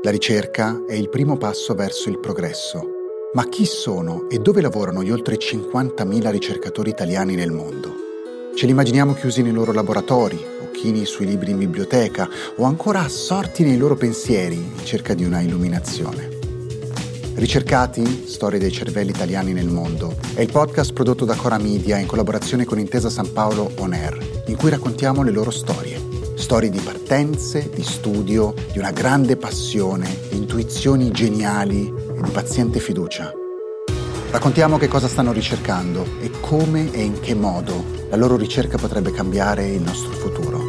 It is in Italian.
La ricerca è il primo passo verso il progresso. Ma chi sono e dove lavorano gli oltre 50.000 ricercatori italiani nel mondo? Ce li immaginiamo chiusi nei loro laboratori, occhini sui libri in biblioteca o ancora assorti nei loro pensieri in cerca di una illuminazione. Ricercati, storie dei cervelli italiani nel mondo, è il podcast prodotto da Cora Media in collaborazione con Intesa San Paolo On Air, in cui raccontiamo le loro storie. Storie di partenze, di studio, di una grande passione, di intuizioni geniali e di paziente fiducia. Raccontiamo che cosa stanno ricercando e come e in che modo la loro ricerca potrebbe cambiare il nostro futuro.